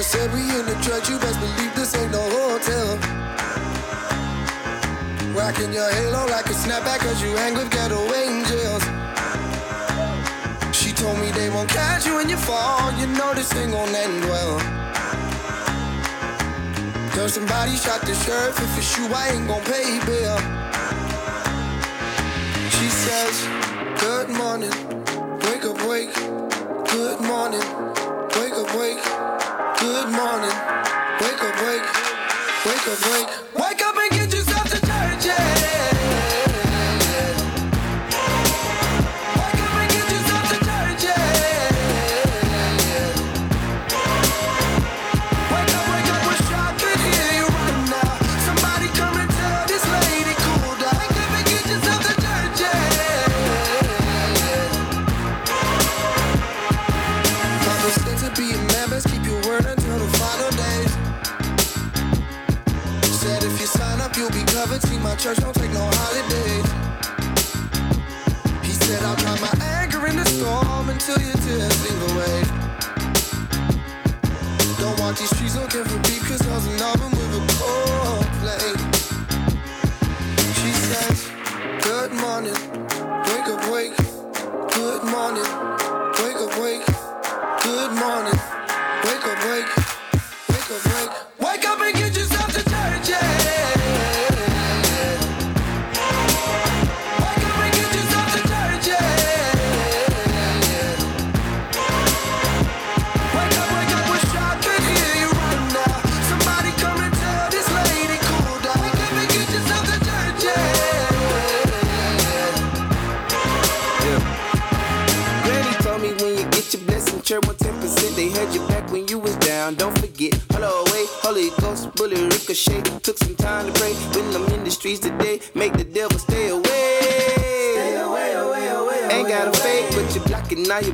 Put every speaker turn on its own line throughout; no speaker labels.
mama said we in the church, you best believe this ain't no hotel. Rocking your halo like a snapback, cause you hang with ghetto angels. She told me they won't catch you when you fall, you know this thing gon' end well. Girl, somebody shot the sheriff, if it's you, I ain't gon' pay bail. She says, Good morning, wake up, wake. Good morning. Good morning, wake up, wake. Wake up, wake. Wake up and get yourself church don't take no holidays.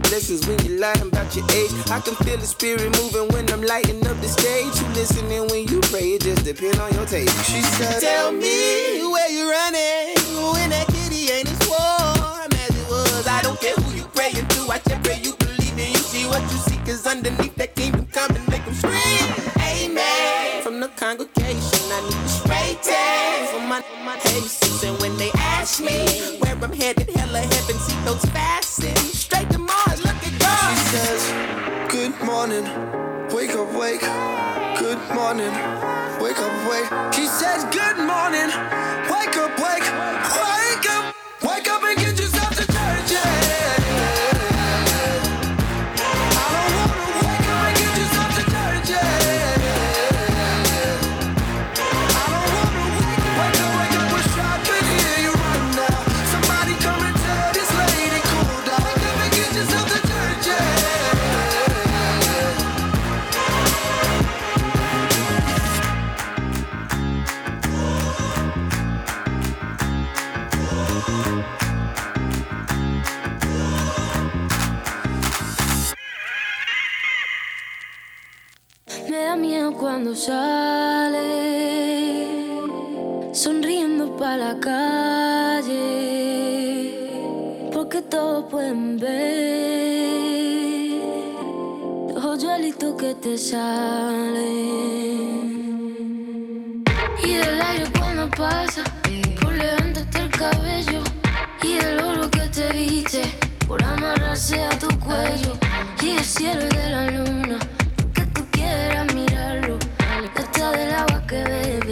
Blessings when you're lying about your age. I can feel the spirit moving when I'm lighting up the stage. You listening when you pray, it just depends on your taste.
She said,
Tell me where you're running when that kitty ain't as warm as it was. I don't care who you praying to. I just pray you believe and you see what you see. Cause underneath that kingdom come and make them scream. Amen. From the congregation, I need the spray tan for my, my cases. And when they ask me where I'm headed, hella heaven, see those fasten.
Good morning,
cuando sale, sonriendo para la calle, porque todos pueden ver los hoyuelitos que te salen. Y del aire cuando pasa, por levantarte el cabello, y del oro que te viste, por amarrarse a tu cuello, y del cielo y de la luna Agua que bebe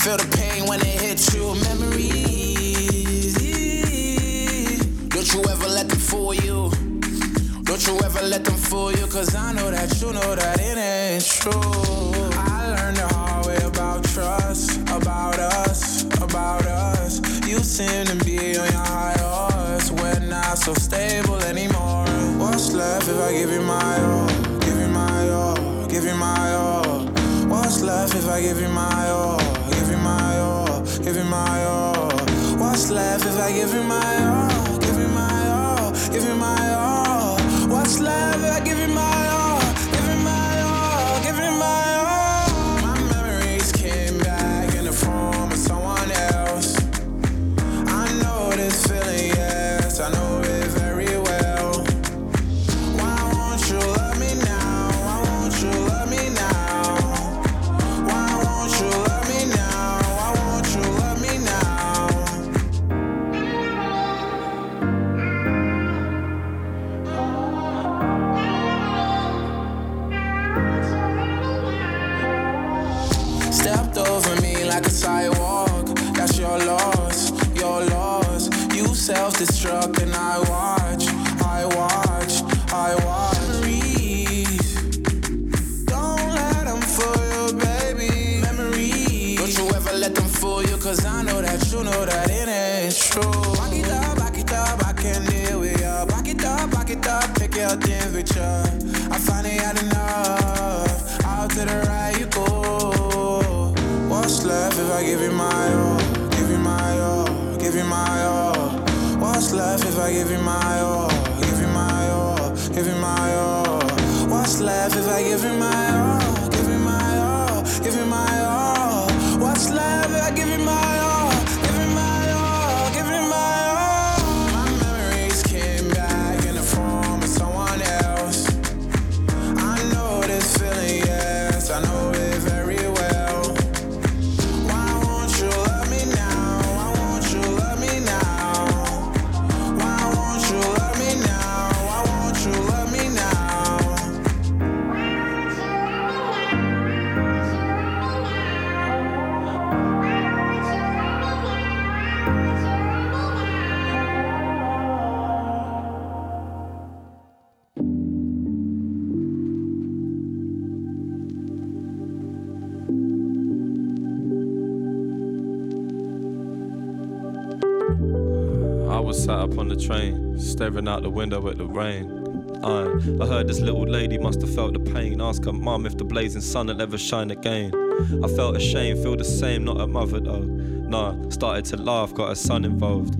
Feel the pain when it hits you. Memories. Don't you ever let them fool you. Don't you ever let them fool you. Cause I know that you know that it ain't true. I learned the hard way about trust, about us, about us. You seem to be on your high horse. We're not so stable anymore. What's left if I give you my all? Give
you my all. Give you my all. What's left if I give you my all? give you my all. What's left if I give you my all? Give you my all, give you my all. What's left if I give you my all?
Train, staring out the window at the rain. I heard this little lady must have felt the pain. Ask her mum if the blazing sun will ever shine again. I felt ashamed, feel the same, not a mother though. Nah, started to laugh, got a son involved.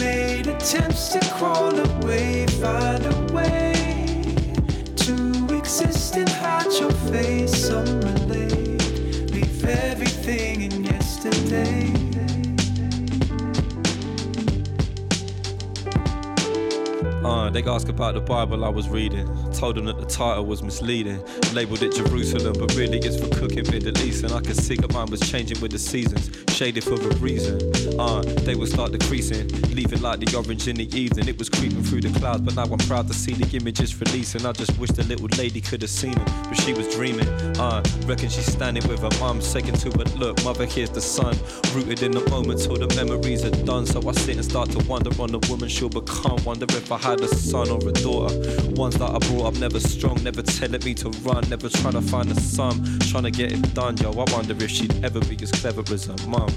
made attempts to crawl away, find a way to exist and hide your face. Summer lake, leave everything in yesterday.
Uh, they asked about the Bible I was reading. Told them that the title was misleading. Labeled it Jerusalem, but really it's for cooking Middle East. And I could see that mine was changing with the seasons, shaded for a reason. Uh, they would start decreasing, leaving like the orange in the evening. It was creeping through the clouds, but now I'm proud to see the images releasing. I just wish the little lady could have seen it, but she was dreaming. Uh, reckon she's standing with her mum, second to her look. Mother, here's the sun, rooted in the moment till the memories are done. So I sit and start to wonder on the woman she'll become. Wonder if I had a son or a daughter. Ones that I brought up never strong, never telling me to run, never trying to find a sum, trying to get it done. Yo, I wonder if she'd ever be as clever as her mum.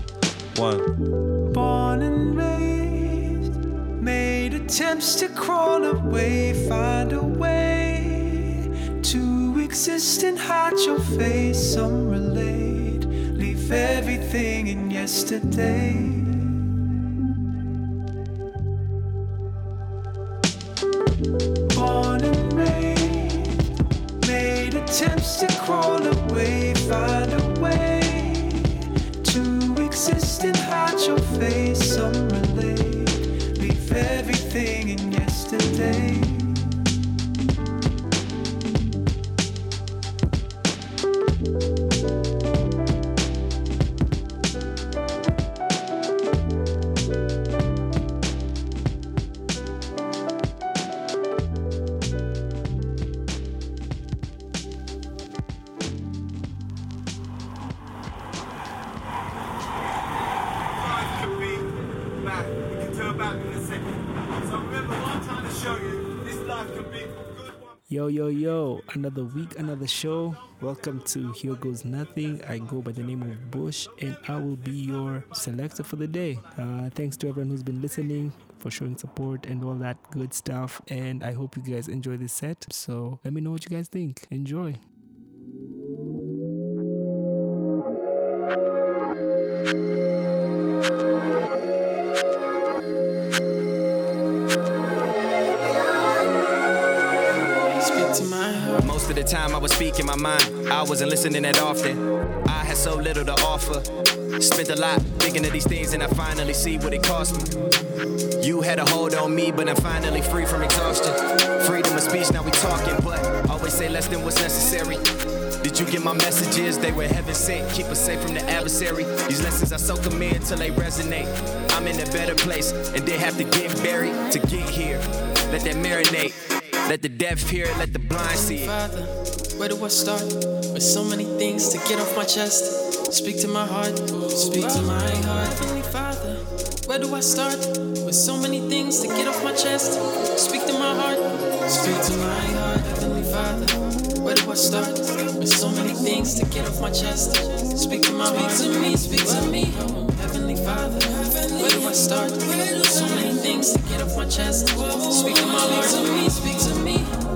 One.
Born and raised, made attempts to crawl away, find a way to exist and hide your face. Some relate, leave everything in yesterday. To crawl
another week, another show. Welcome to Here Goes Nothing. I go by the name of Bush and I will be your selector for the day. Uh, thanks to everyone who's been listening, for showing support and all that good stuff. And I hope you guys enjoy this set. So let me know what you guys think. Enjoy.
Of the time I was speaking my mind. I wasn't listening that often. I had so little to offer. Spent a lot thinking of these things, and I finally see what it cost me. You had a hold on me, but I'm finally free from exhaustion. Freedom of speech, now we talking, but always say less than what's necessary. Did you get my messages? They were heaven sent. Keep us safe from the adversary. These lessons I soak them in till they resonate. I'm in a better place and didn't have to get buried to get here. Let that marinate. Let the deaf hear it, let the blind see it.
Father, where do I start? With so many things to get off my chest. Speak to my heart, speak to my heart. Heavenly Father, where do I start? With so many things to get off my chest. Speak to my heart, speak to my heart. Heavenly Father, where do I start? With so many things to get off my chest. Speak to my heart, speak to me, speak to me. Heavenly Father, where do I start? So many things to get off my chest. Speak to my speak to me, speak to me.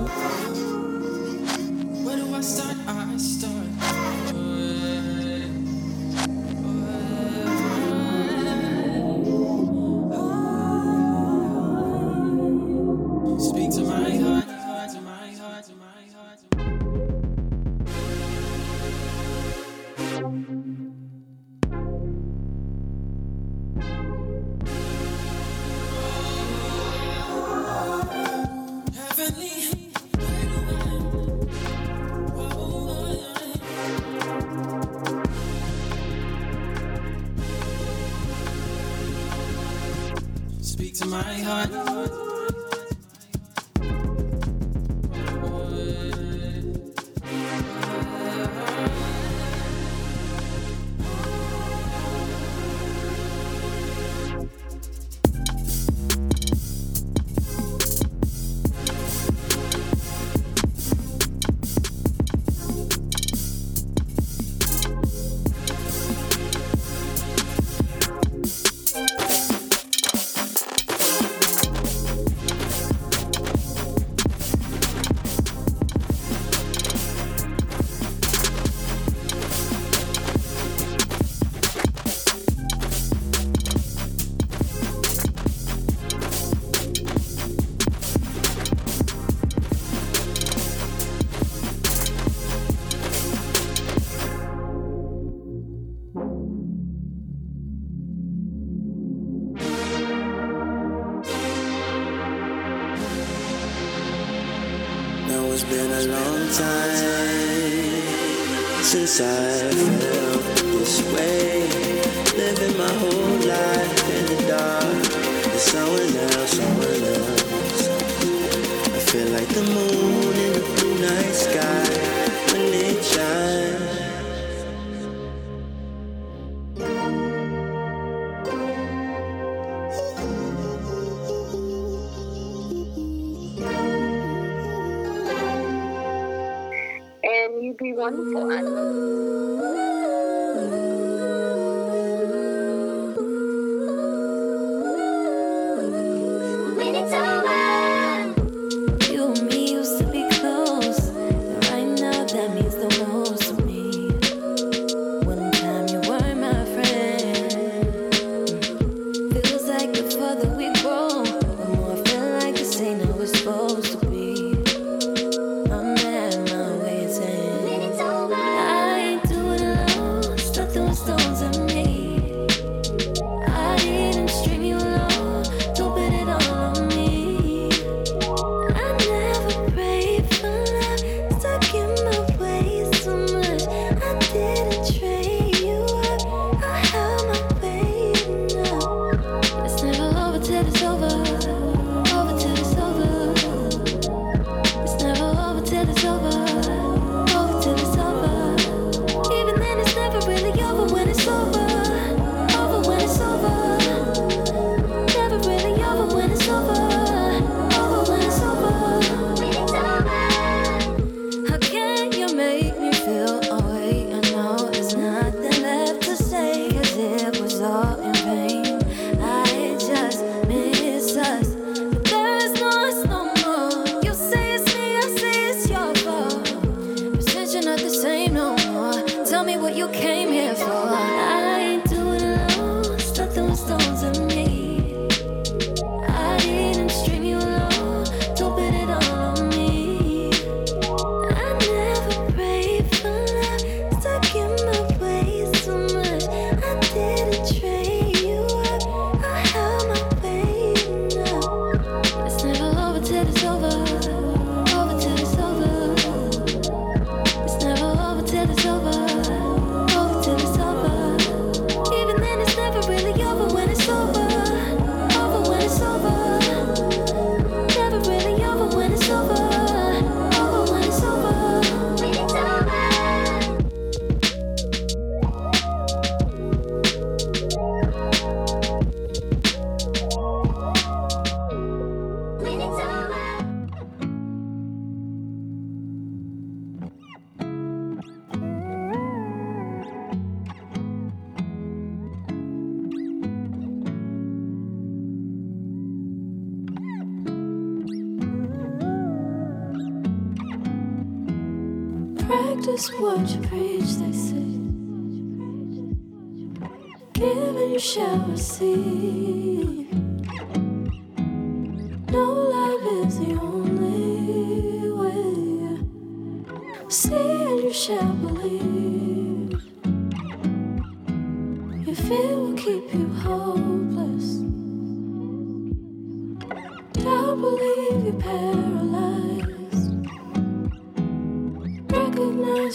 My heart.
side.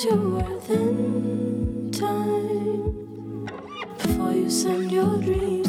your worth in time before you send your dreams.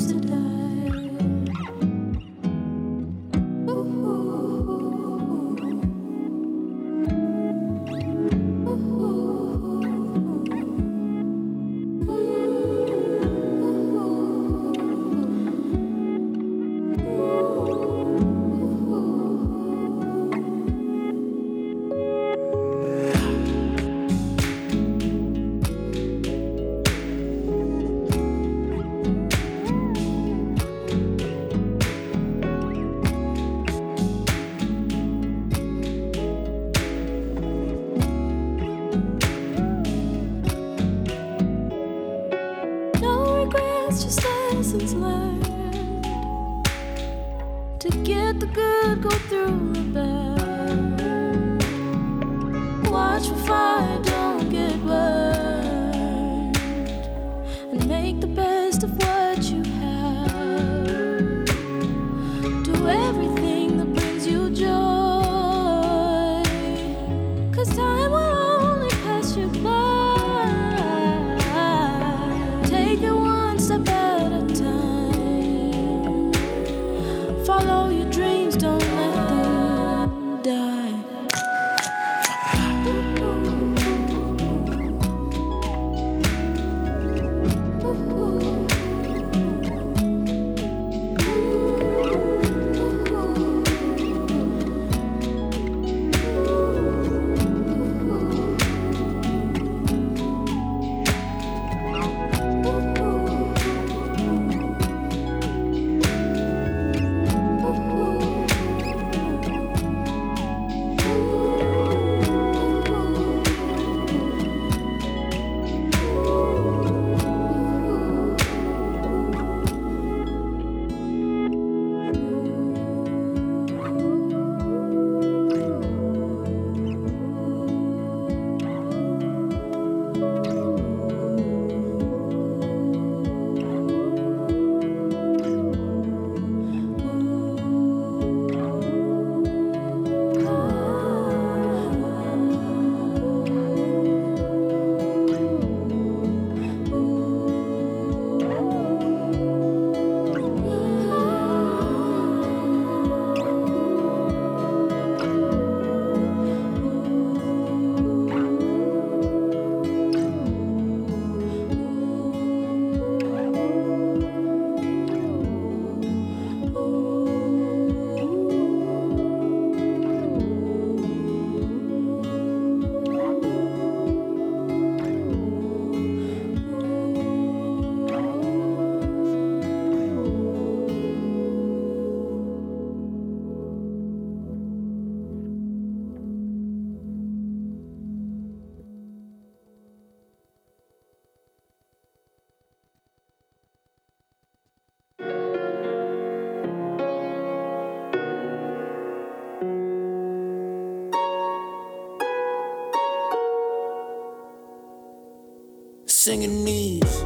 Singing these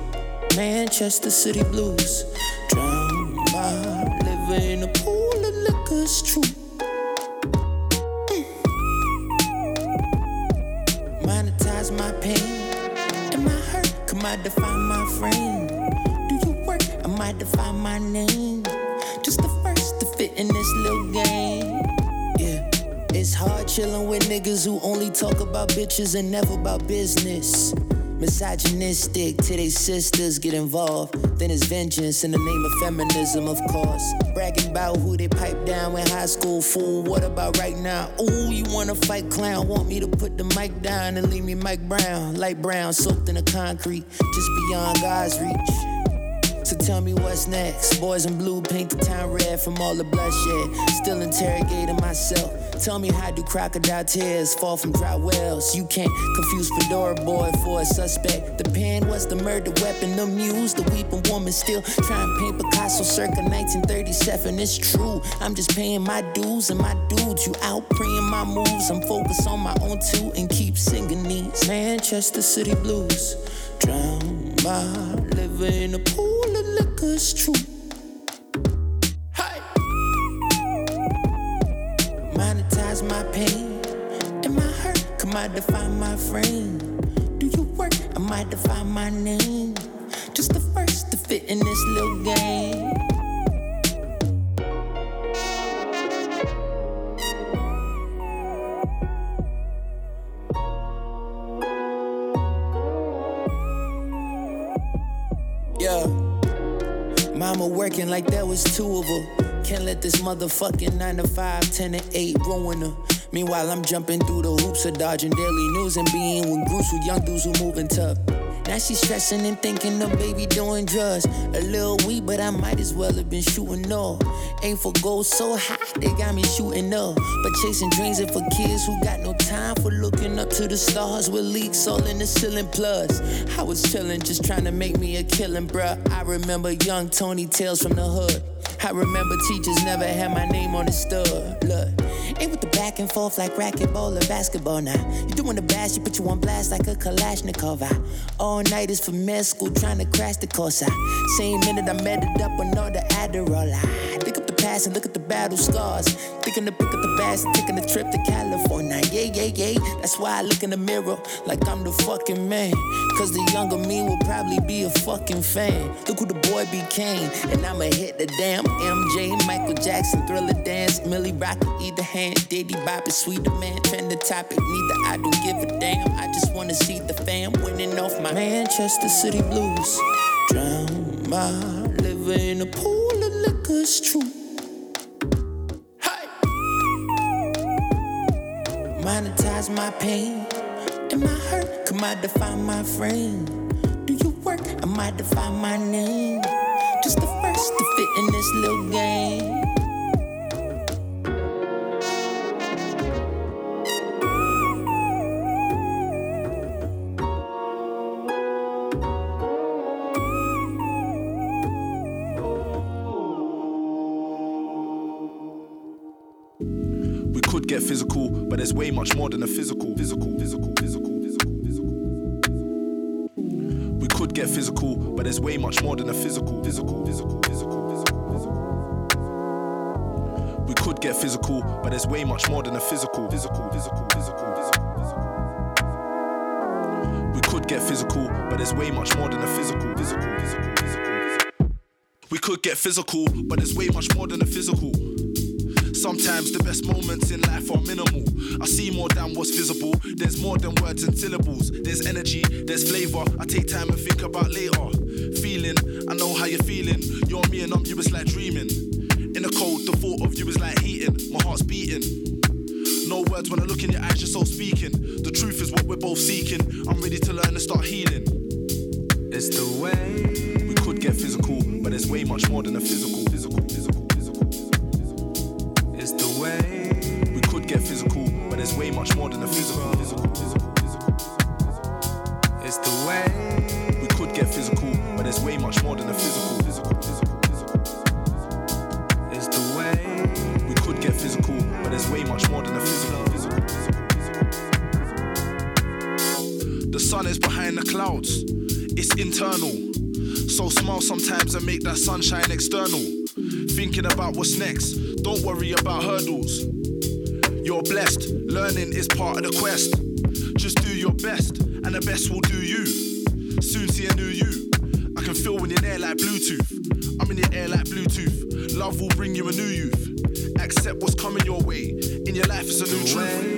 Manchester City blues. Drown my liver in a pool of liquor, it's true. Mm. Monetize my pain and my hurt. Come I define my frame? Do you work? I might define my name. Just the first to fit in this little game. Yeah, it's hard chilling with niggas who only talk about bitches and never about business. Misogynistic to their sisters get involved. Then it's vengeance in the name of feminism, of course. Bragging about who they pipe down with high school fool. What about right now? Ooh, you wanna fight clown? Want me to put the mic down and leave me Mike Brown? Light brown, soaked in the concrete, just beyond God's reach. So tell me what's next. Boys in blue paint the town red from all the bloodshed. Still interrogating myself. Tell me how do crocodile tears fall from dry wells? You can't confuse Fedora boy for a suspect. The pen was the murder weapon, the muse, the weeping woman still trying to paint Picasso circa 1937. It's true, I'm just paying my dues and my dudes. You out preying my moves. I'm focused on my own too and keep singing these Manchester City blues. Drown my liver in a pool of liquor, it's true. My pain and my hurt. Come I define my frame? Do you work? I might define my name. Just the first to fit in this little game. Yeah. Mama working like there was two of her. Can't let this motherfucking 9 to 5, 10 to 8 ruin her. Meanwhile, I'm jumping through the hoops of dodging daily news and being with groups with young dudes who moving tough. Now she's stressing and thinking the baby doing drugs. A little weak, but I might as well have been shooting up. Aim for gold so high, they got me shooting up. But chasing dreams are for kids who got no time for looking up to the stars with leaks all in the ceiling. Plus, I was chilling, just trying to make me a killing, bruh. I remember young Tony Tales from the hood. I remember teachers never had my name on the stud. Look, ain't with the back and forth like racquetball or basketball now. You doing the bash, you put you on blast like a Kalashnikov. I all night is for med school trying to crash the course. I same minute I met it up on all the Adderall. I past and look at the battle scars. Thinking to pick up the and taking a trip to California. Yeah, yeah, yeah. That's why I look in the mirror like I'm the fucking man. Cause the younger me will probably be a fucking fan. Look who the boy became. And I'ma hit the damn MJ, Michael Jackson, Thriller Dance, Millie Rocket, either hand, Diddy Bop, Sweeter Man, trend the topic. Neither I don't give a damn. I just wanna see the fam winning off my Manchester City blues. Drown my liver in a pool of liquor, it's true. Monetize my pain and my hurt. Come I define my frame? Do you work? I might define my name. Just the first to fit in this little game.
Physical, but there's way much more than a physical. Physical, physical, physical, physical, physical. We could get physical, but there's way much more than a physical. Physical, physical, physical, physical, physical. We could get physical, but there's way much more than a physical. Physical, physical, physical, physical. We could get physical, but there's way much more than a. Physical, physical, physical, physical. We could get physical, but there's way much more than a physical. Sometimes the best moments in life are minimal. I see more than what's visible. There's more than words and syllables. There's energy, there's flavor. I take time and think about later. Feeling, I know how you're feeling. You're me and I'm you, it's like dreaming. In the cold, the thought of you is like heating. My heart's beating. No words when I look in your eyes, you're so speaking. The truth is what we're both seeking. I'm ready to learn and start healing. It's the way. We could get physical, but there's way much more than a physical. Physical, physical, physical, learning is part of the quest. Just do your best, and the best will do you. Soon see a new you. I can feel when you're there like Bluetooth. I'm in your air like Bluetooth. Love will bring you a new youth. Accept what's coming your way. In your life, is a new truth.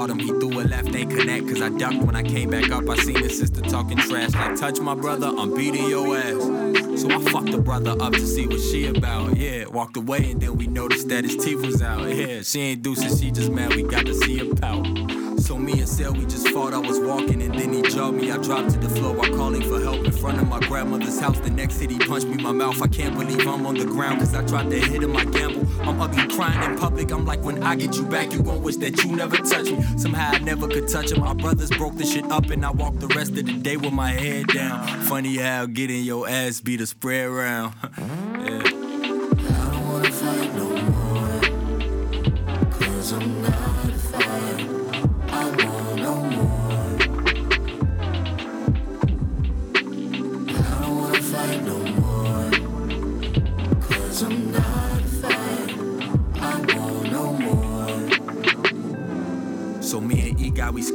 Caught him. He threw a left, ain't connect, cause I ducked when I came back up. I seen his sister talking trash. Like, touch my brother, I'm beating your ass. So I fucked the brother up to see what she about. Yeah, walked away, and then we noticed that his teeth was out. Yeah, she ain't deuces, she just mad we got to see her pout. So me and Sel, we just fought. I was walking and then he jabbed me. I dropped to the floor while calling for help in front of my grandmother's house. The next hit, he punched me in my mouth. I can't believe I'm on the ground cause I tried to hit him. I gamble. I'm ugly crying in public. I'm like, when I get you back, you gon' wish that you never touched me. Somehow I never could touch him. My brothers broke the shit up and I walked the rest of the day with my head down. Funny how getting your ass beat a spread around.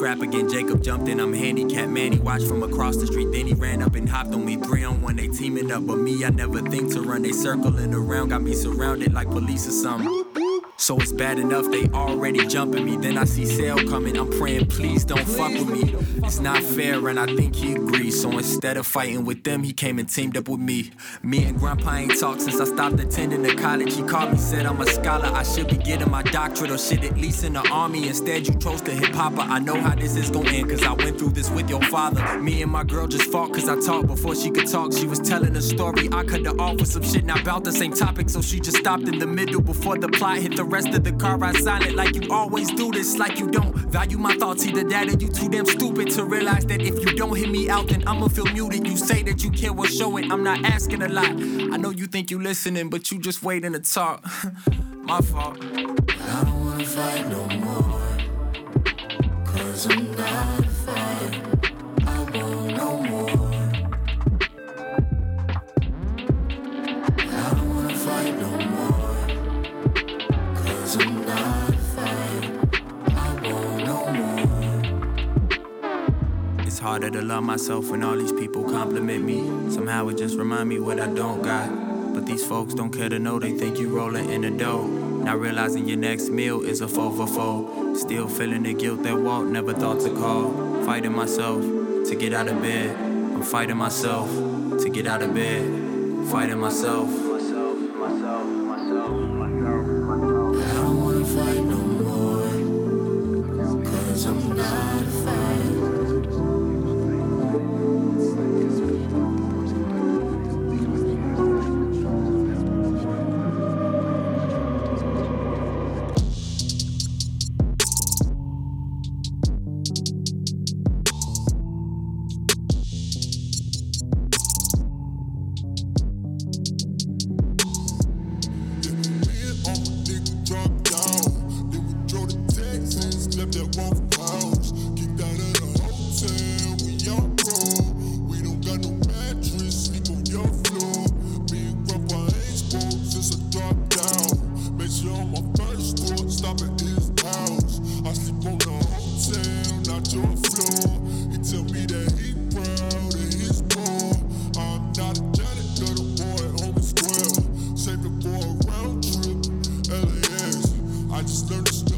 scrap again. Jacob jumped in, I'm handicapped. Man, he watched from across the street. Then he ran up and hopped on me. Three on one, they teaming up. But me, I never think to run. They circling around, got me surrounded like police or something. So it's bad enough they already jumping me. Then I see Sale coming. I'm praying, please don't fuck with me. It's not fair, and I think he agrees. So instead of fighting with them, he came and teamed up with me. Me and Grandpa ain't talked since I stopped attending the college. He called me, said I'm a scholar. I should be getting my doctorate or shit, at least in the army. Instead, you chose to hip hop. I know how this is gonna end, cause I went through this with your father. Me and my girl just fought, cause I talked before she could talk. She was telling a story. I cut her off with some shit, not about the same topic. So she just stopped in the middle before the plot hit the rest of the car. I silent like you always do this, like you don't value my thoughts. Either that or you too damn stupid to realize that if you don't hit me out, then I'ma feel muted. You say that you care, well, show it. I'm not asking a lot. I know you think you listening, but you just waiting to talk. my fault.
I don't wanna fight no more. Cause I'm not a fight.
harder to love myself when all these people compliment me. Somehow it just remind me what I don't got. But these folks don't care to know they think you rolling in the dough. Not realizing your next meal is a four for four. Still feeling the guilt that Walt never thought to call. Fighting myself to get out of bed. I'm fighting myself to get out of bed. Fighting myself.
I just learned
to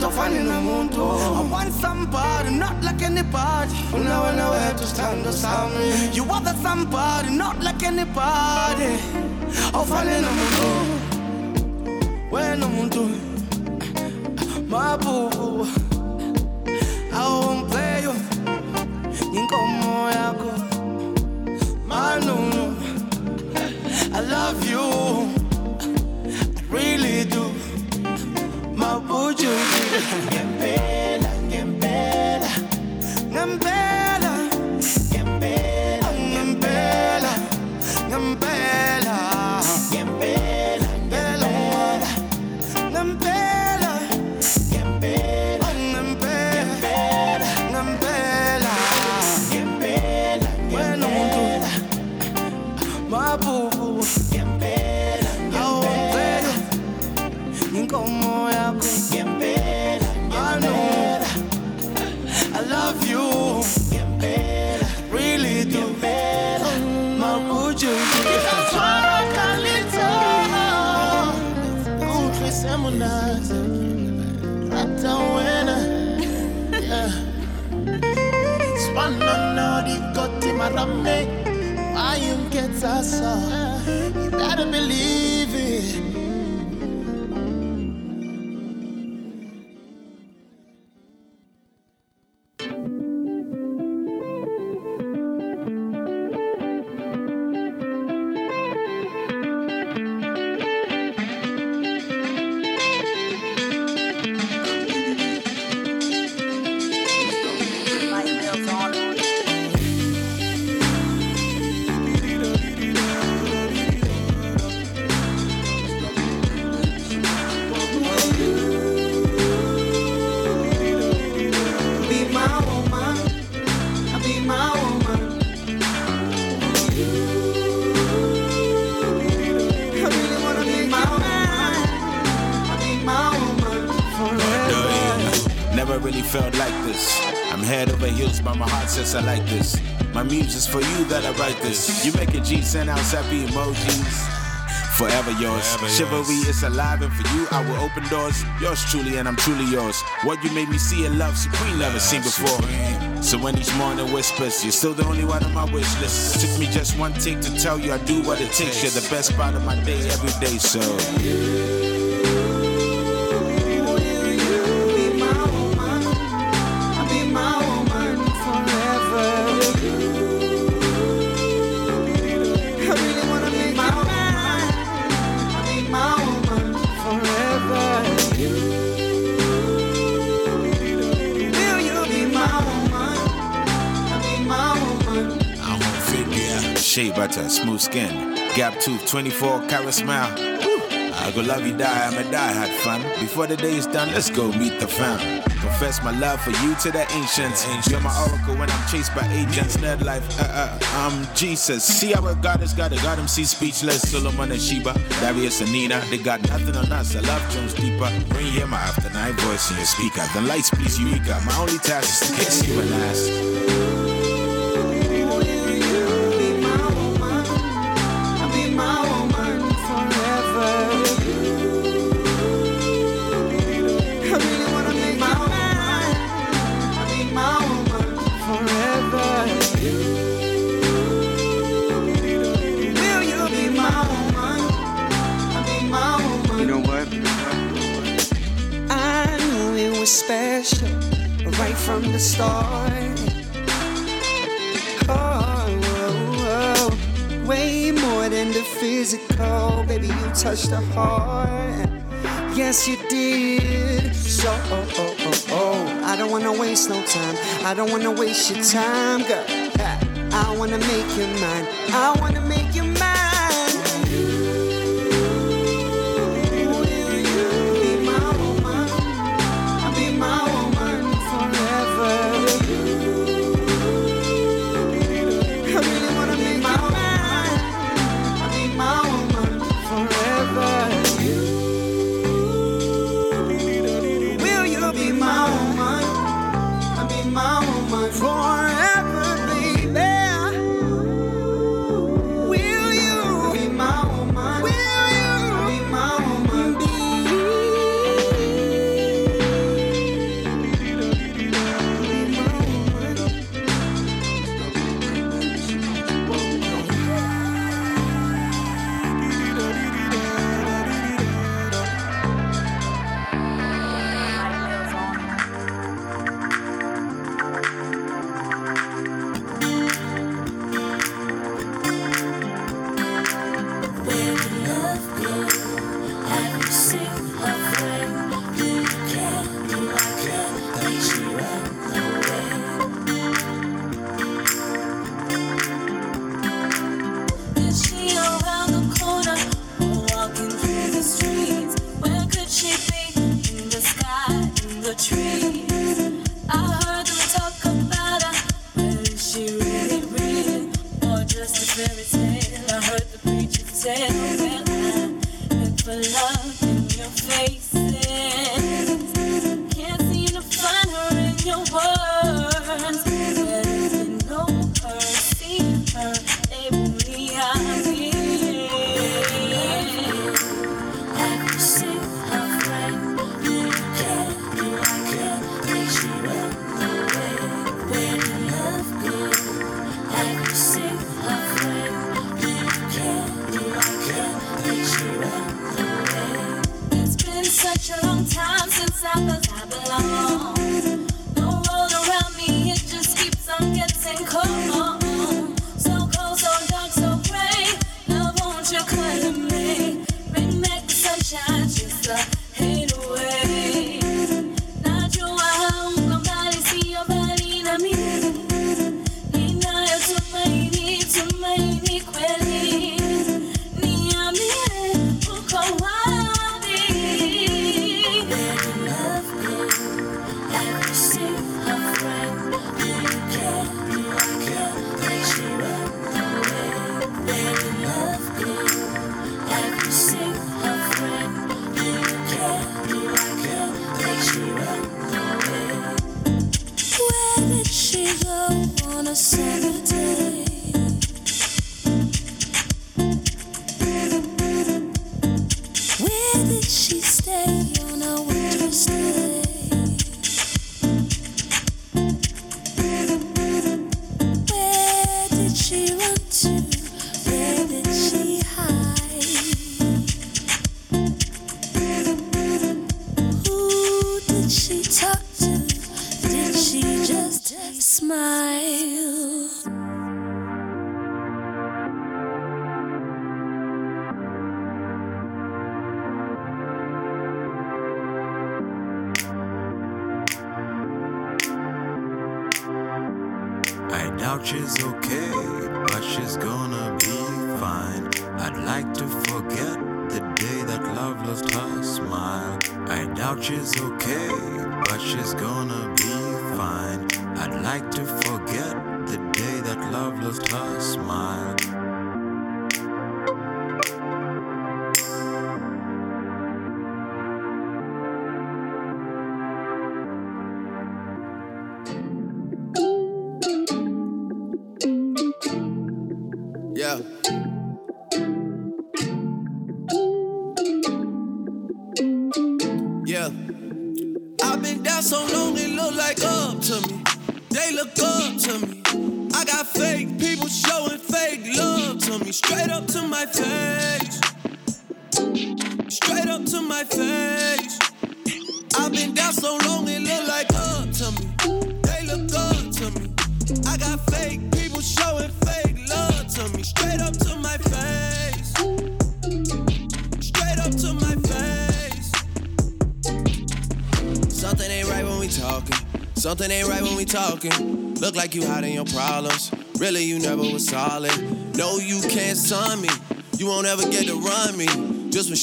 to find in moon too. I want somebody, not like anybody. Who know when I to stand beside me. You are the somebody,
not like anybody. I'll find in the moon too. When I'm too. My boo. I won't play. Gambela,
Gambela, Gambela. Felt like this. I'm head over heels, but my heart says I like this. My muse is for you that I write this. You make a G, send out sappy emojis. Forever yours. Chivalry is alive, and for you, I will open doors. Yours truly, and I'm truly yours. What you made me see in love, supreme, never seen before. So when each morning whispers, you're still the only one on my wish list. Took me just one take to tell you I do what it takes. You're the best part of my day every day, so. Butter, smooth skin, gap tooth, 24 carat smile. I go love you, die, I'ma die, had fun. Before the day is done, let's go meet the fam. Confess my love for you to the ancients. You're my oracle when I'm chased by agents. Nerd life, uh, uh, I'm Jesus. See how a God got it, got him see speechless. Solomon and Sheba, Darius and Nina, they got nothing on us. I love Jones deeper. When you my after night voice in your speaker, the lights please Eureka. My only task is to kiss you and ask.
From the start. Oh, oh, oh. way more than the physical, baby. You touched the heart. Yes, you did. So, oh, oh, oh, oh. I don't wanna waste no time. I don't wanna waste your time, girl. I wanna make you mine. I wanna make
you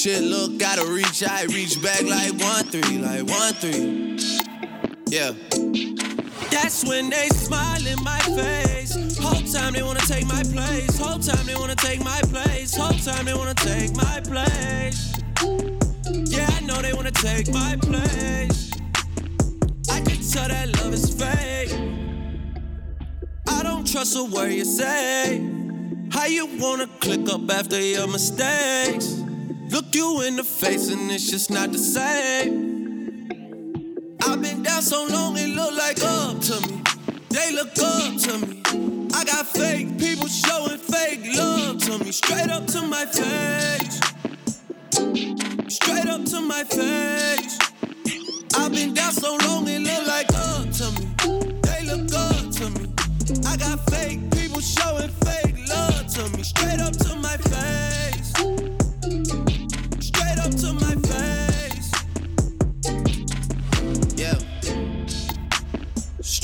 shit look gotta reach, I reach back like one three, like one three. Yeah. That's when they smile in my face. Whole time they wanna take my place. Whole time they wanna take my place. Whole time they wanna take my place. Yeah, I know they wanna take my place. I can tell that love is fake. I don't trust a word you say. How you wanna click up after your mistakes? Look you in the face and it's just not the same. I've been down so long it look like up to me. They look up to me. I got fake people showing fake love to me. Straight up to my face. Straight up to my face. I've been down so long it look like up to me. They look up to me. I got fake people showing fake love to me. Straight up to my face.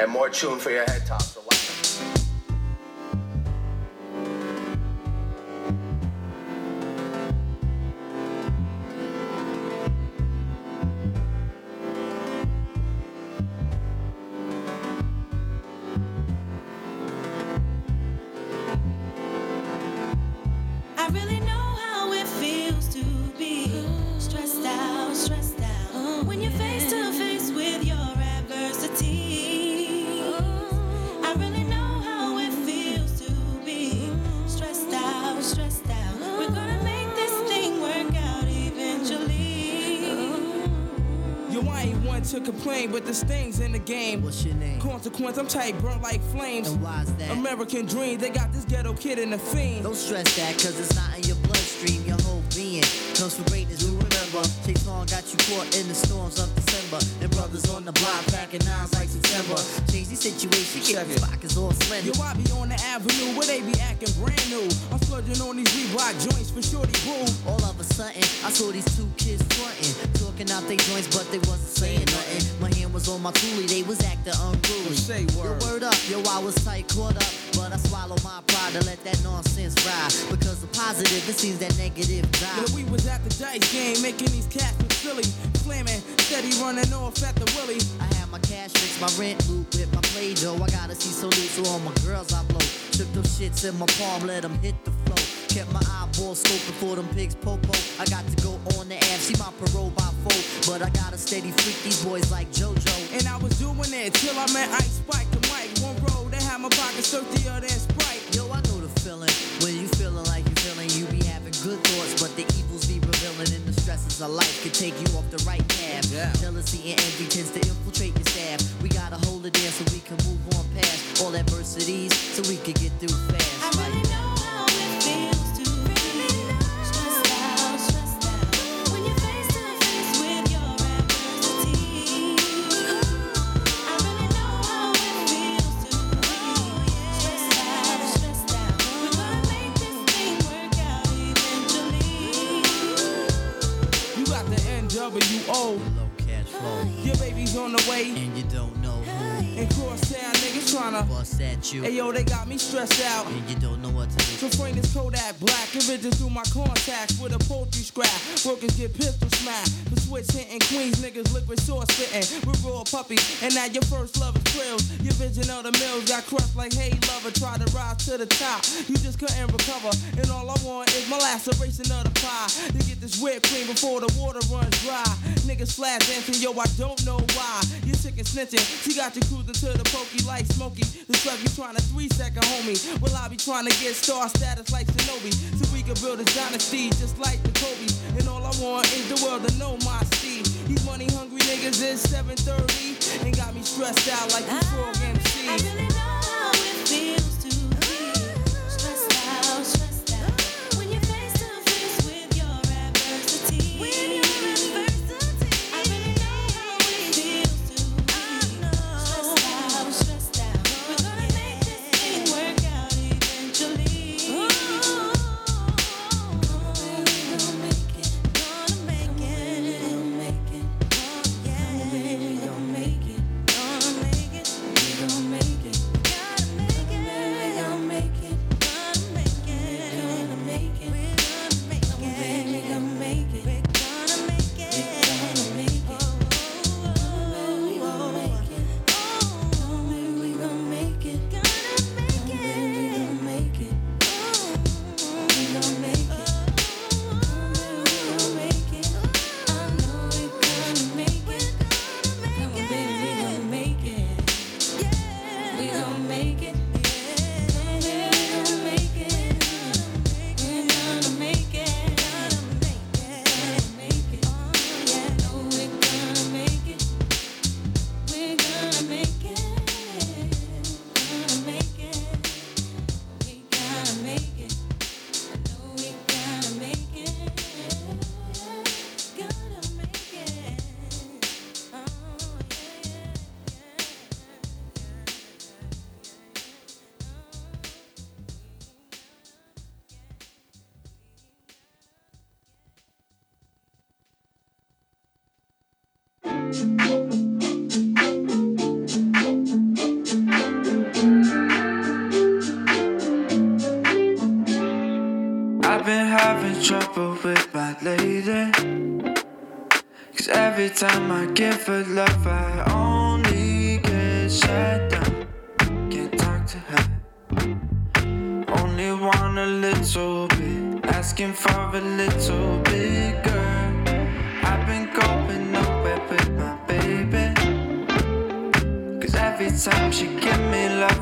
And more tune for your head top.
To
complain, but there's things in the game. What's your name? Consequence, I'm tight, burnt like flames. And why's that? American dream, they got this ghetto kid in the fiend.
Don't stress that, cause it's not in your bloodstream. Your whole being comes from greatness. We remember. Chase on got you caught in the storms of December. Brothers on the block packing nines like September. Change the situation, get the pockets all.
Yo, I be on the avenue where they be acting brand new. I'm splurging on these Reebok joints for shorty boo.
All of a sudden, I saw these two kids frontin', talking out they joints, but they wasn't saying nothing. My hand was on my toolie, they was acting unruly.
Say word.
Yo, word up, yo, I was tight, caught up, but I swallowed my pride to let that nonsense ride. Because the positive, it seems that negative die.
Yeah, we was at the dice game, making these cats look silly. Flamming, steady running off at the willy.
I have my cash fix, my rent loop with my play dough. I gotta see so loose, so all my girls I blow. Took those shits in my palm, let them hit the flow. Kept my eyeballs scoping for them pigs popo. I got to go on the app, see my parole by four. But I got to steady freak these boys like JoJo.
And I was doing it till I met Ice Spike and Mike. One road, they had my pockets dirtier than Sprite.
And the of life can take you off the right path. Jealousy and envy tends to infiltrate your staff. We gotta hold it there so we can move on past all adversities so we can get through fast.
NWO.
Cash flow.
Your baby's on the way.
And you don't know who.
And tryna
bust at you.
Hey yo, they got me stressed out.
And you don't know what to do.
So frame this Kodak black vision through my contacts with a poultry scrap. Workers get pistol smacked. The switch hitting Queens niggas liquid sauce spitting. We're raw puppies, and now your first love is thrills. Your vision of the mills got crushed like hey lover. Tried to rise to the top, you just couldn't recover. And all I want is my laceration of the pie to get this whipped cream before the water runs dry. Niggas flash dancing, yo, I don't know why. You sick and snitching. She got you cruising to the pokey like Smokey. The truck you trying to three second homie. Well, I be trying to get star status like Shinobi. So we can build a dynasty just like the Kobe. And all I want is the world to know my seed. These money hungry niggas is 730 and got me stressed out like the frog MC.
I really know how it feels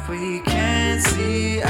we can't see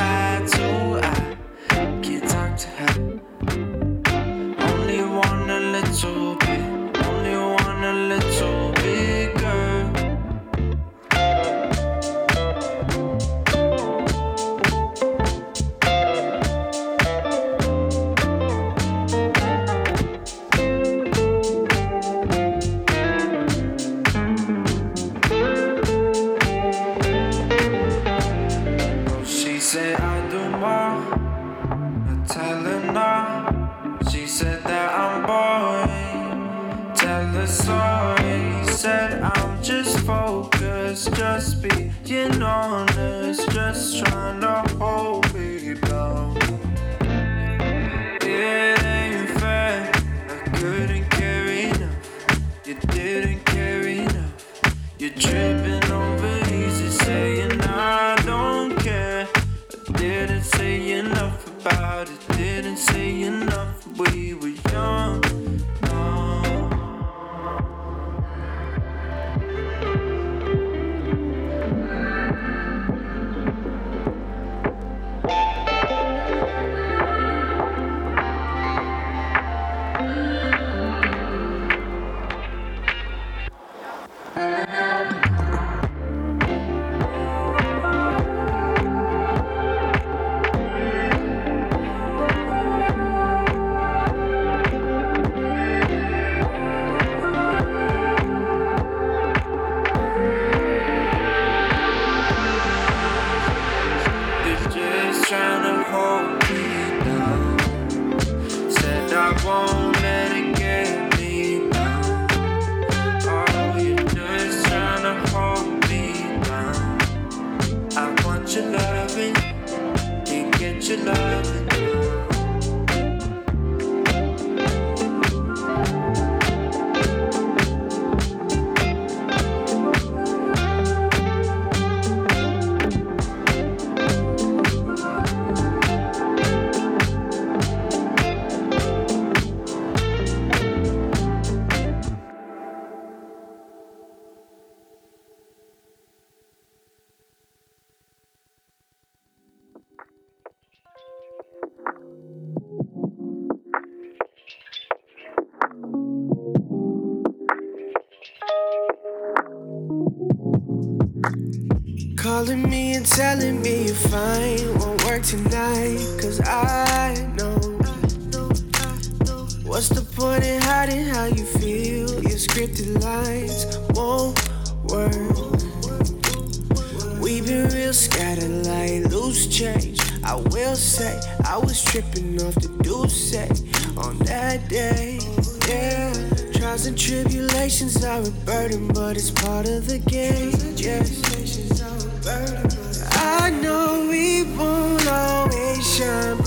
Calling me and telling me you're fine. Won't work tonight, cause I know. What's the point in hiding how you feel? Your scripted lines won't work. We've been real scattered like loose change. I will say, I was tripping off the deuce on that day. Yeah, trials and tribulations are a burden, but it's part of the game. Yes. shine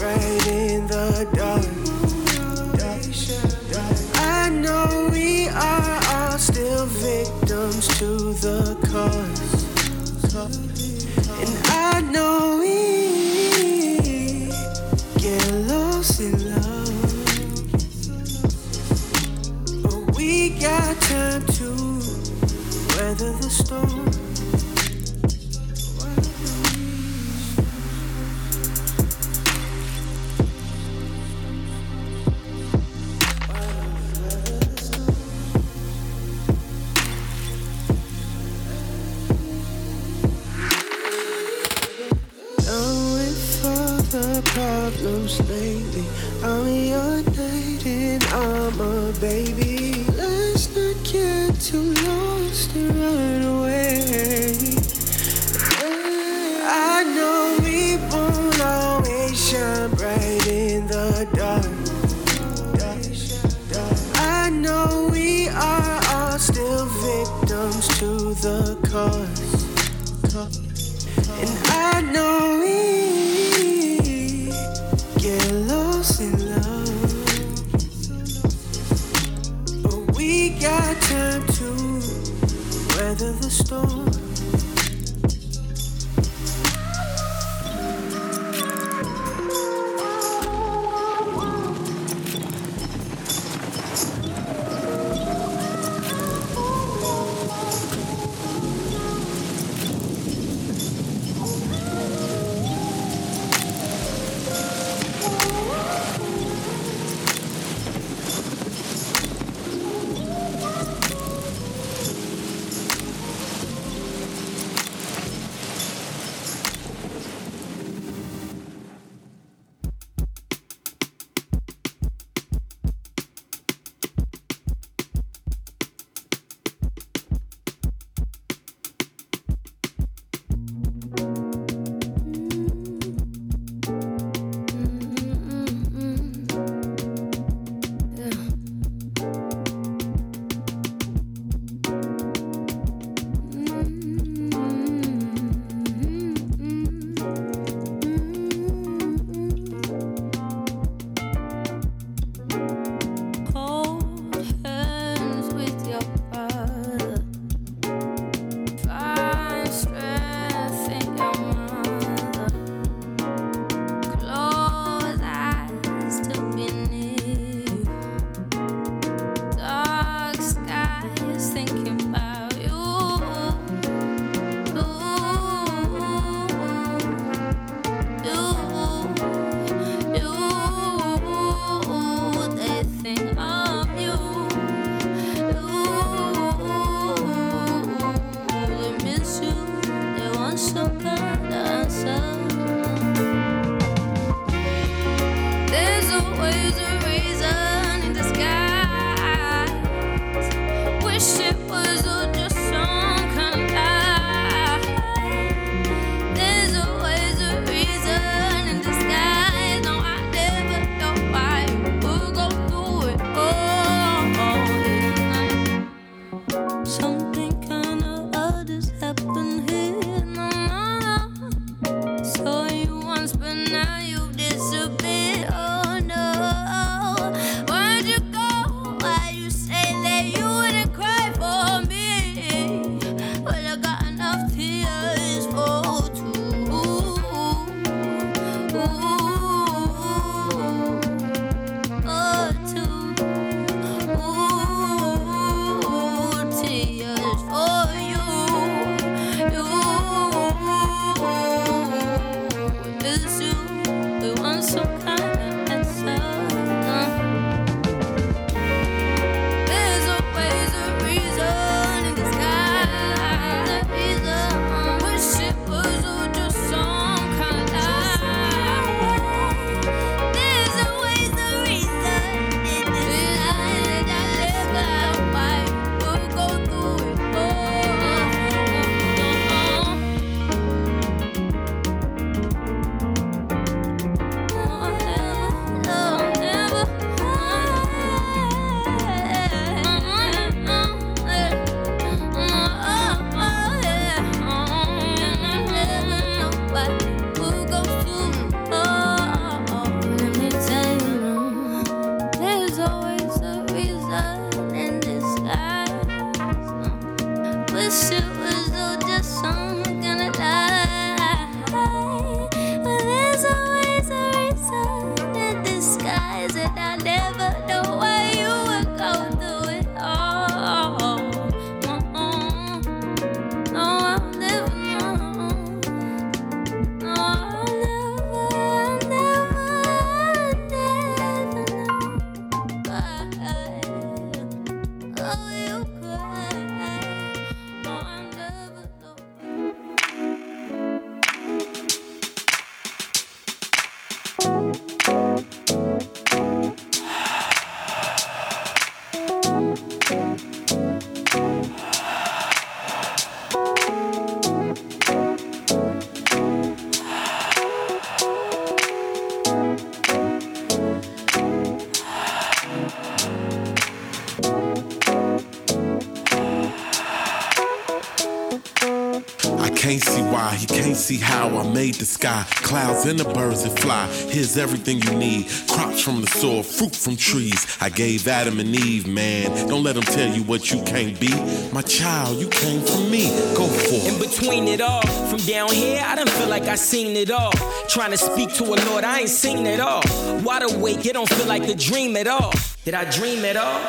the sky. Clouds and the birds that fly. Here's everything you need. Crops from the soil, fruit from trees. I gave Adam and Eve, man. Don't let them tell you what you can't be. My child, you came from me. Go for it.
In between it all, from down here, I don't feel like I seen it all. Trying to speak to a Lord, I ain't seen it all. Wide awake, it don't feel like a dream at all. Did I dream at all?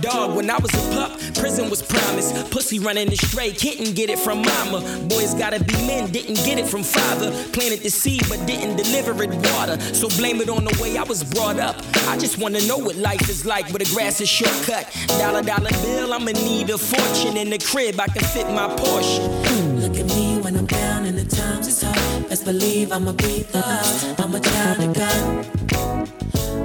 Dog, when I was a pup, prison was promised. Pussy running straight, couldn't get it from mama. Boys gotta be men, didn't get it from father. Planted the seed, but didn't deliver it water. So blame it on the way I was brought up. I just wanna know what life is like, where the grass is shortcut. Dollar, dollar bill, I'ma need a fortune. In the crib, I can fit my portion.
Look at me when I'm down and the times is hard. Best believe I'ma be the I'm a child of God.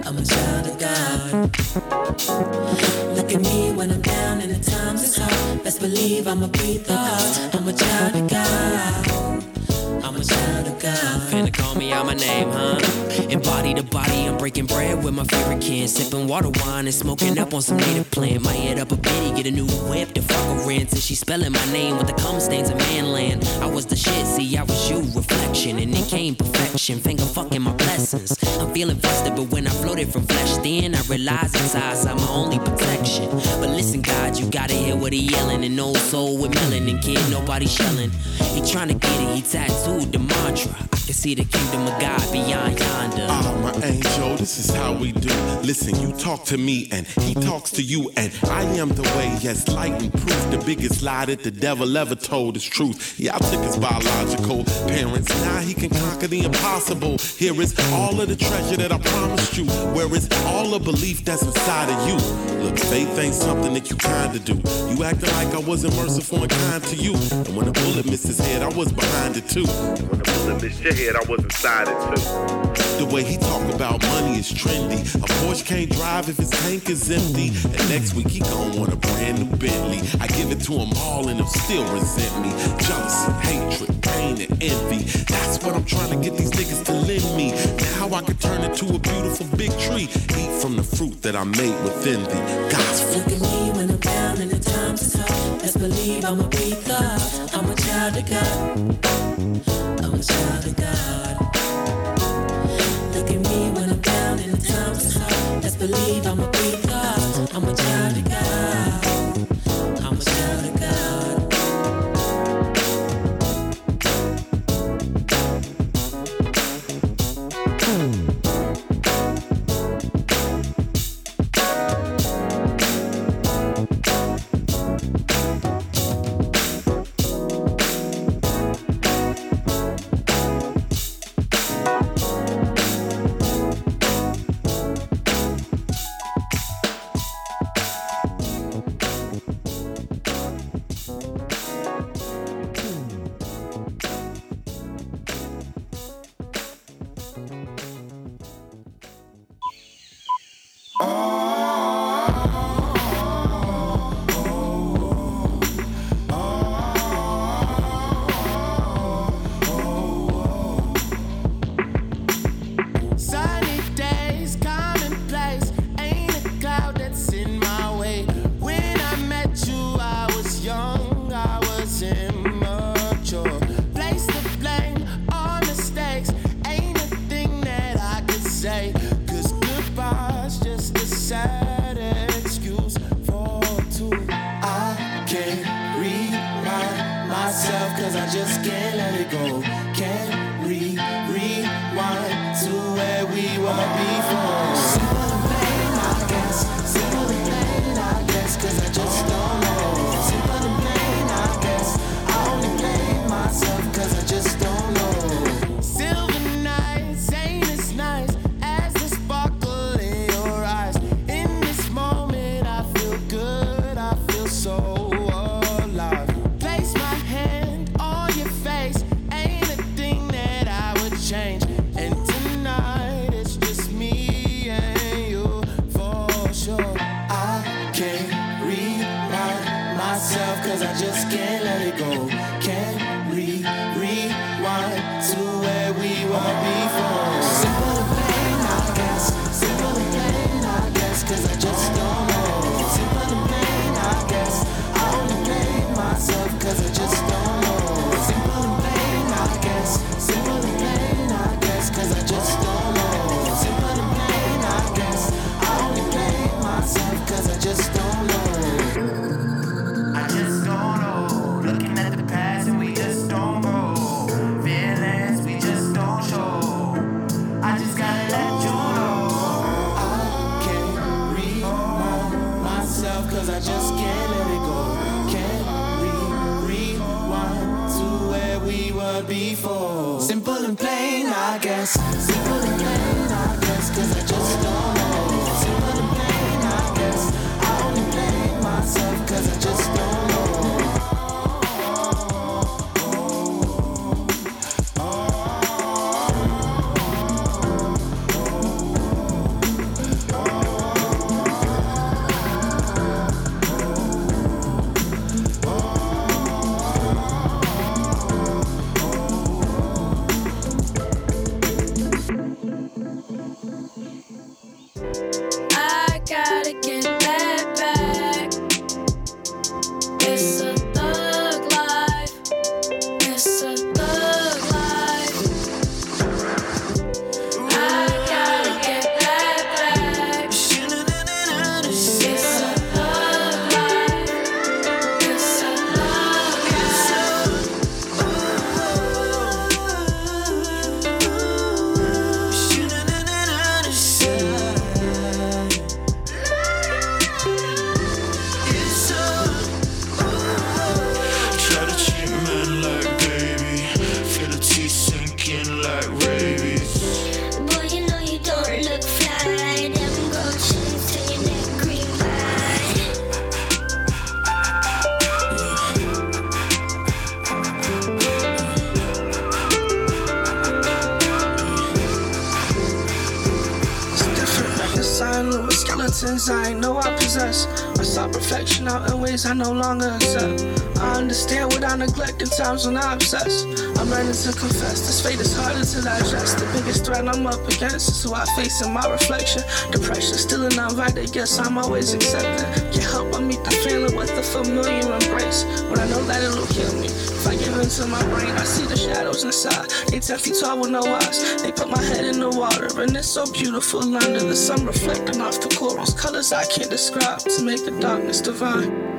I'm a child of God. Look at me when I'm down and the times is hard. Best believe I'ma be the I'm a child of God.
Finna call me out my name, huh? Embody the body, I'm breaking bread with my favorite kin. Sipping water wine and smoking up on some native plant. Might head up a bitty, get a new whip to fuck a rent. And she spelling my name with the cum stains of manland. I was the shit, see, I was you, reflection. And it came perfection, finger fucking my blessings. I'm feeling festive, but when I floated from flesh, then I realized inside I'm my only protection. But listen, God, you gotta hear what he yelling. An old soul with melanin, kid, nobody shelling. He tryna get it, he tattooed the mantra. I can see the kingdom of God beyond yonder.
Ah, my angel, this is how we do. Listen, you talk to me and he talks to you, and I am the way, yes, light and proof. The biggest lie that the devil ever told is truth. Yeah, I took his biological parents. Now he can conquer the impossible. Here is all of the treasure that I promised you. Where is all the belief that's inside of you? Look, faith ain't something that you kinda do. You acting like I wasn't merciful and kind to you. And when a bullet missed his head, I was behind it too. And when a bullet missed your head, I was inside it too. The way he talk about money is trendy. A Porsche can't drive if his tank is empty. And next week he gon' want a brand new Bentley. I give it to him all and he'll still resent me. Jealousy, hatred, pain, and envy. That's what I'm trying to get these niggas to lend me. Now I can turn it to a beautiful big tree. Eat from the fruit that I made within thee. God's
Look at me when I'm down and the times is hard. Best believe I'ma be God. I'm a child of God. Child of God.
pain, I guess. The pain, I guess. Cause I just don't know. The pain, I
guess. problems and I
obsess. I'm learning to confess. This fate is harder to digest. The biggest threat I'm up against is who I face in my reflection. Depression still an invited guess I'm always accepting. Can't help but meet the feeling with a familiar embrace. When I know that it'll kill me. If I give into my brain, I see the shadows inside. They ten feet tall with no eyes. They put my head in the water, and it's so beautiful under the sun, reflecting off the corals. Colors I can't describe to make the darkness divine.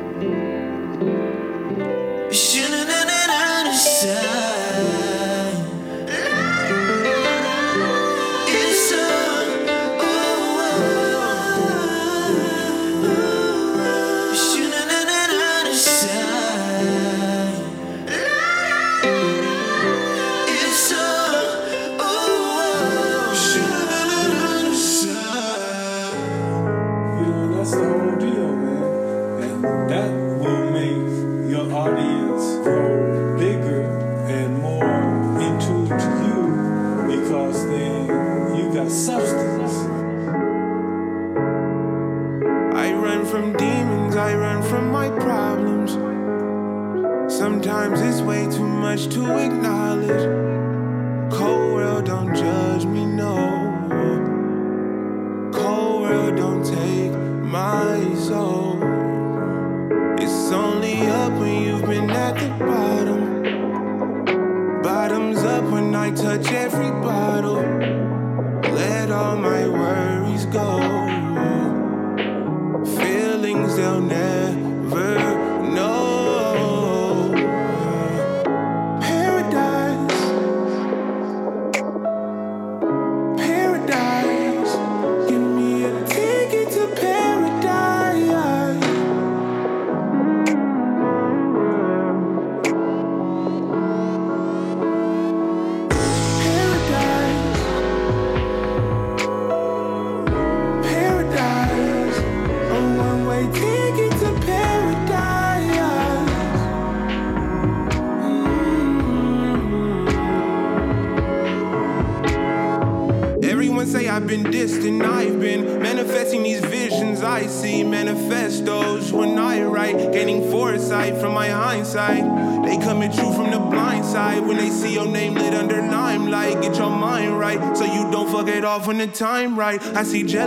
see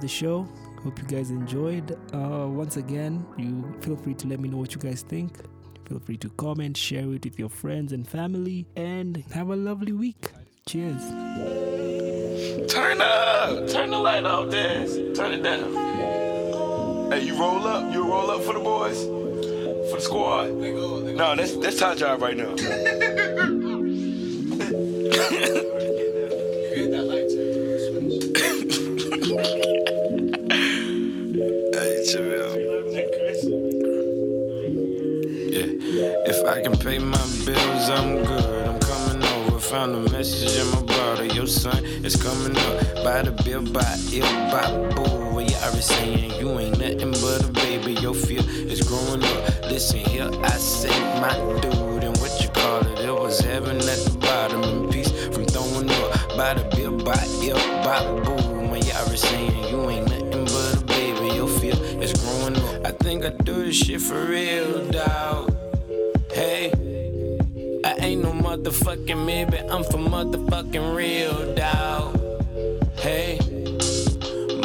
of the
show. Hope you guys enjoyed. Uh, once again, you feel free to let me know what you guys think. Feel free to comment, share it with your friends and family, and have a lovely week. Cheers.
Turn up. Turn the light off, Daz. Turn it down. Hey, you roll up. You roll up for the boys? For the squad? No, that's that's Ty job right now.
Is coming up. By the bill, by ill, by boo. Well, you already saying you ain't nothing but a baby. Your fear is growing up. Listen here, I say my dude, and what you call it? It was heaven at the bottom, and peace from throwing up. By the bill, by ill, by boo. When you already saying you ain't nothing but a baby. Your fear is growing up. I think I do this shit for real, dawg. Motherfucking maybe, I'm for motherfucking real, dawg. Hey,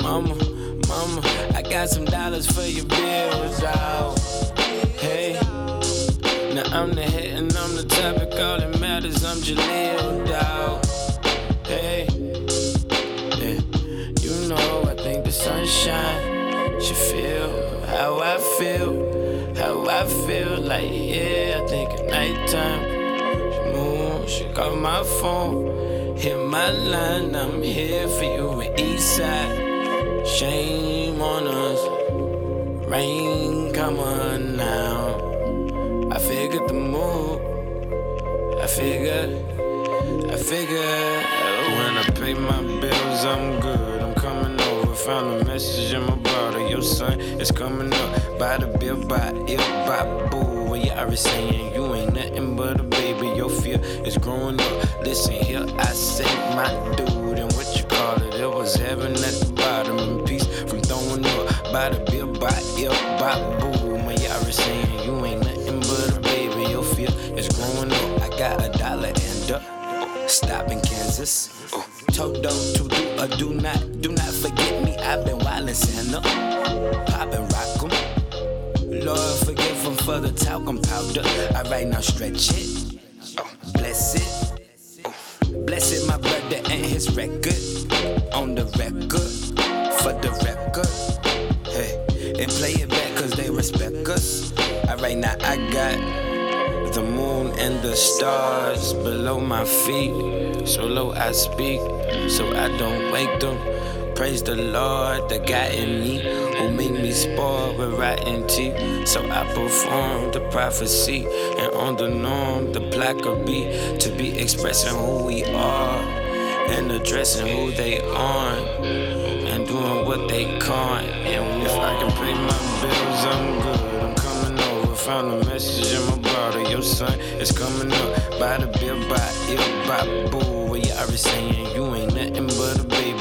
mama, mama, I got some dollars for your bills, dawg. Hey, now I'm the head and I'm the topic, all that matters, I'm Jaleel, dawg. Hey, yeah, you know, I think the sunshine should feel how I feel, how I feel like, yeah, I think at nighttime. Moon, she got my phone, hit my line, I'm here for you in Eastside. Shame on us, rain come on now. I figured the move, I figured, I figured when I pay my bills, I'm good. I'm coming over, found a message in my brother. Your son is coming up by the bill, by ill, by boo. Well, you already saying you ain't nothing but a baby. Your fear is growing up. Listen here, I say my dude, and what you call it? It was heaven at the bottom, and peace from throwing up by the bill, by ill, by boo. Well, you already saying you ain't nothing but a baby. Your fear is growing up. I got a dollar and a stop in Kansas. Oh, Toto to do or do not, do not forget me. I've been wildin' Santa, poppin' rock 'em. Lord forgive for the talcum powder. I right now stretch it, oh, bless it. Oh, bless it, my brother and his record. On the record, for the record. Hey, and play it back cause they respect us. I right now I got the moon and the stars below my feet. So low I speak, so I don't wake them. Praise the Lord, that God in me who made me spoil with rotten teeth. So I perform the prophecy, and on the norm, the plaque will be to be expressing who we are and addressing who they aren't and doing what they can't. And if I can pay my bills, I'm good. I'm coming over. Found a message in my brother. Your son is coming up by the bill, by ill, by boo. Well, you already saying you ain't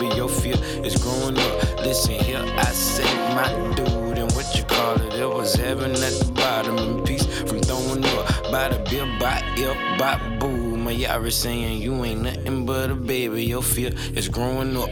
but. Your fear is growing up. Listen here, I say my dude, and what you call it? It was heaven at the bottom, and peace from throwing up by the bill, by ill, by boo. My Yara saying you ain't nothing but a baby. Your fear is growing up.